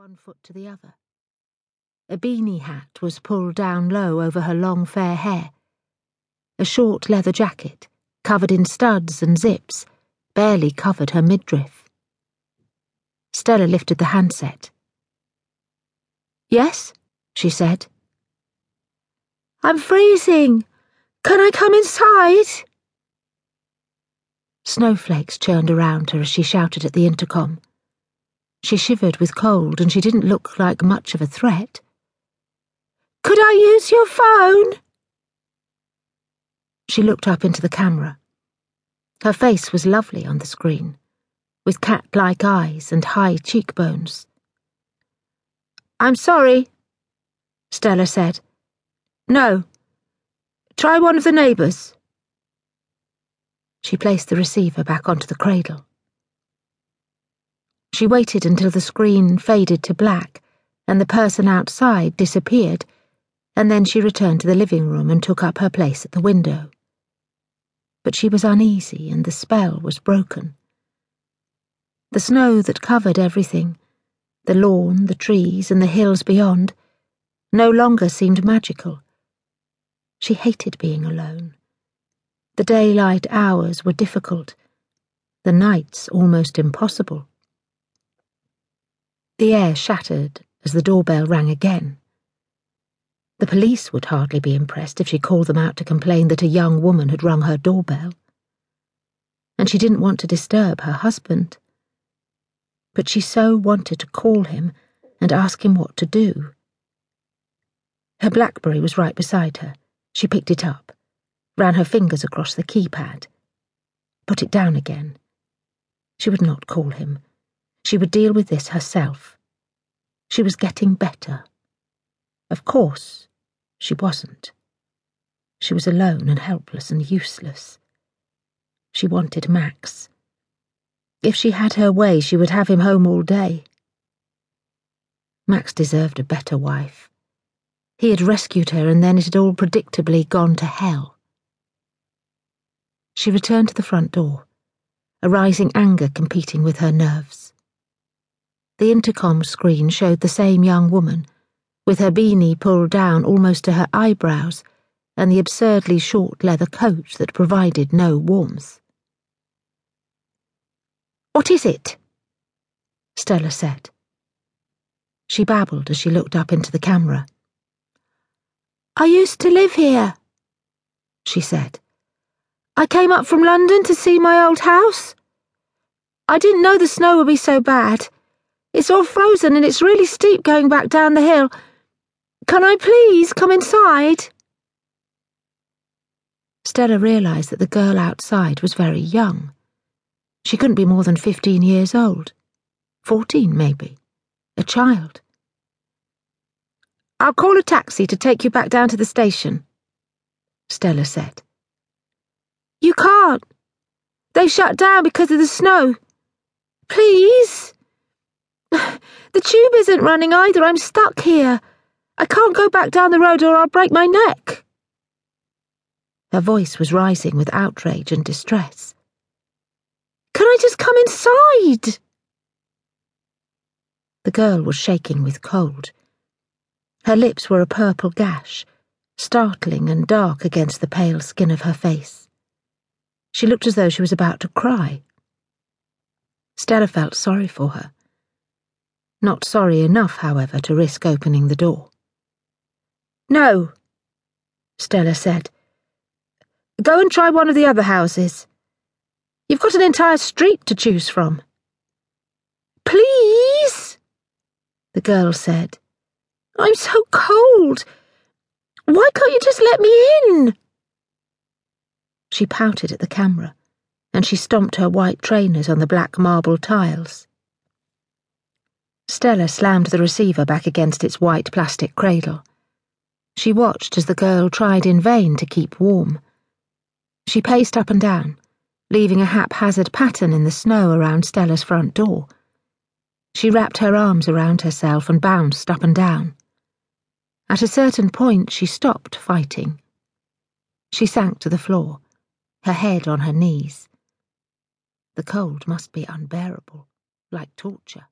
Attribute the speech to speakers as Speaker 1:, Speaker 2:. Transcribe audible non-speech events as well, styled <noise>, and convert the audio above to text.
Speaker 1: one foot to the other. A beanie hat was pulled down low over her long fair hair. A short leather jacket, covered in studs and zips, barely covered her midriff. Stella lifted the handset. Yes, she said. I'm freezing. Can I come inside? Snowflakes churned around her as she shouted at the intercom. She shivered with cold and she didn't look like much of a threat. Could I use your phone? She looked up into the camera. Her face was lovely on the screen, with cat like eyes and high cheekbones. I'm sorry, Stella said. No. Try one of the neighbours. She placed the receiver back onto the cradle. She waited until the screen faded to black and the person outside disappeared, and then she returned to the living room and took up her place at the window. But she was uneasy and the spell was broken. The snow that covered everything, the lawn, the trees, and the hills beyond, no longer seemed magical. She hated being alone. The daylight hours were difficult, the nights almost impossible. The air shattered as the doorbell rang again. The police would hardly be impressed if she called them out to complain that a young woman had rung her doorbell. And she didn't want to disturb her husband. But she so wanted to call him and ask him what to do. Her Blackberry was right beside her. She picked it up, ran her fingers across the keypad, put it down again. She would not call him. She would deal with this herself. She was getting better. Of course, she wasn't. She was alone and helpless and useless. She wanted Max. If she had her way, she would have him home all day. Max deserved a better wife. He had rescued her, and then it had all predictably gone to hell. She returned to the front door, a rising anger competing with her nerves. The intercom screen showed the same young woman, with her beanie pulled down almost to her eyebrows and the absurdly short leather coat that provided no warmth. What is it? Stella said. She babbled as she looked up into the camera. I used to live here, she said. I came up from London to see my old house. I didn't know the snow would be so bad. It's all frozen and it's really steep going back down the hill. Can I please come inside? Stella realised that the girl outside was very young. She couldn't be more than fifteen years old. Fourteen, maybe. A child. I'll call a taxi to take you back down to the station, Stella said. You can't. They shut down because of the snow. Please? <sighs> The tube isn't running either. I'm stuck here. I can't go back down the road or I'll break my neck. Her voice was rising with outrage and distress. Can I just come inside? The girl was shaking with cold. Her lips were a purple gash, startling and dark against the pale skin of her face. She looked as though she was about to cry. Stella felt sorry for her. Not sorry enough, however, to risk opening the door. No, Stella said. Go and try one of the other houses. You've got an entire street to choose from. Please, the girl said. I'm so cold. Why can't you just let me in? She pouted at the camera, and she stomped her white trainers on the black marble tiles. Stella slammed the receiver back against its white plastic cradle. She watched as the girl tried in vain to keep warm. She paced up and down, leaving a haphazard pattern in the snow around Stella's front door. She wrapped her arms around herself and bounced up and down. At a certain point, she stopped fighting. She sank to the floor, her head on her knees. The cold must be unbearable, like torture.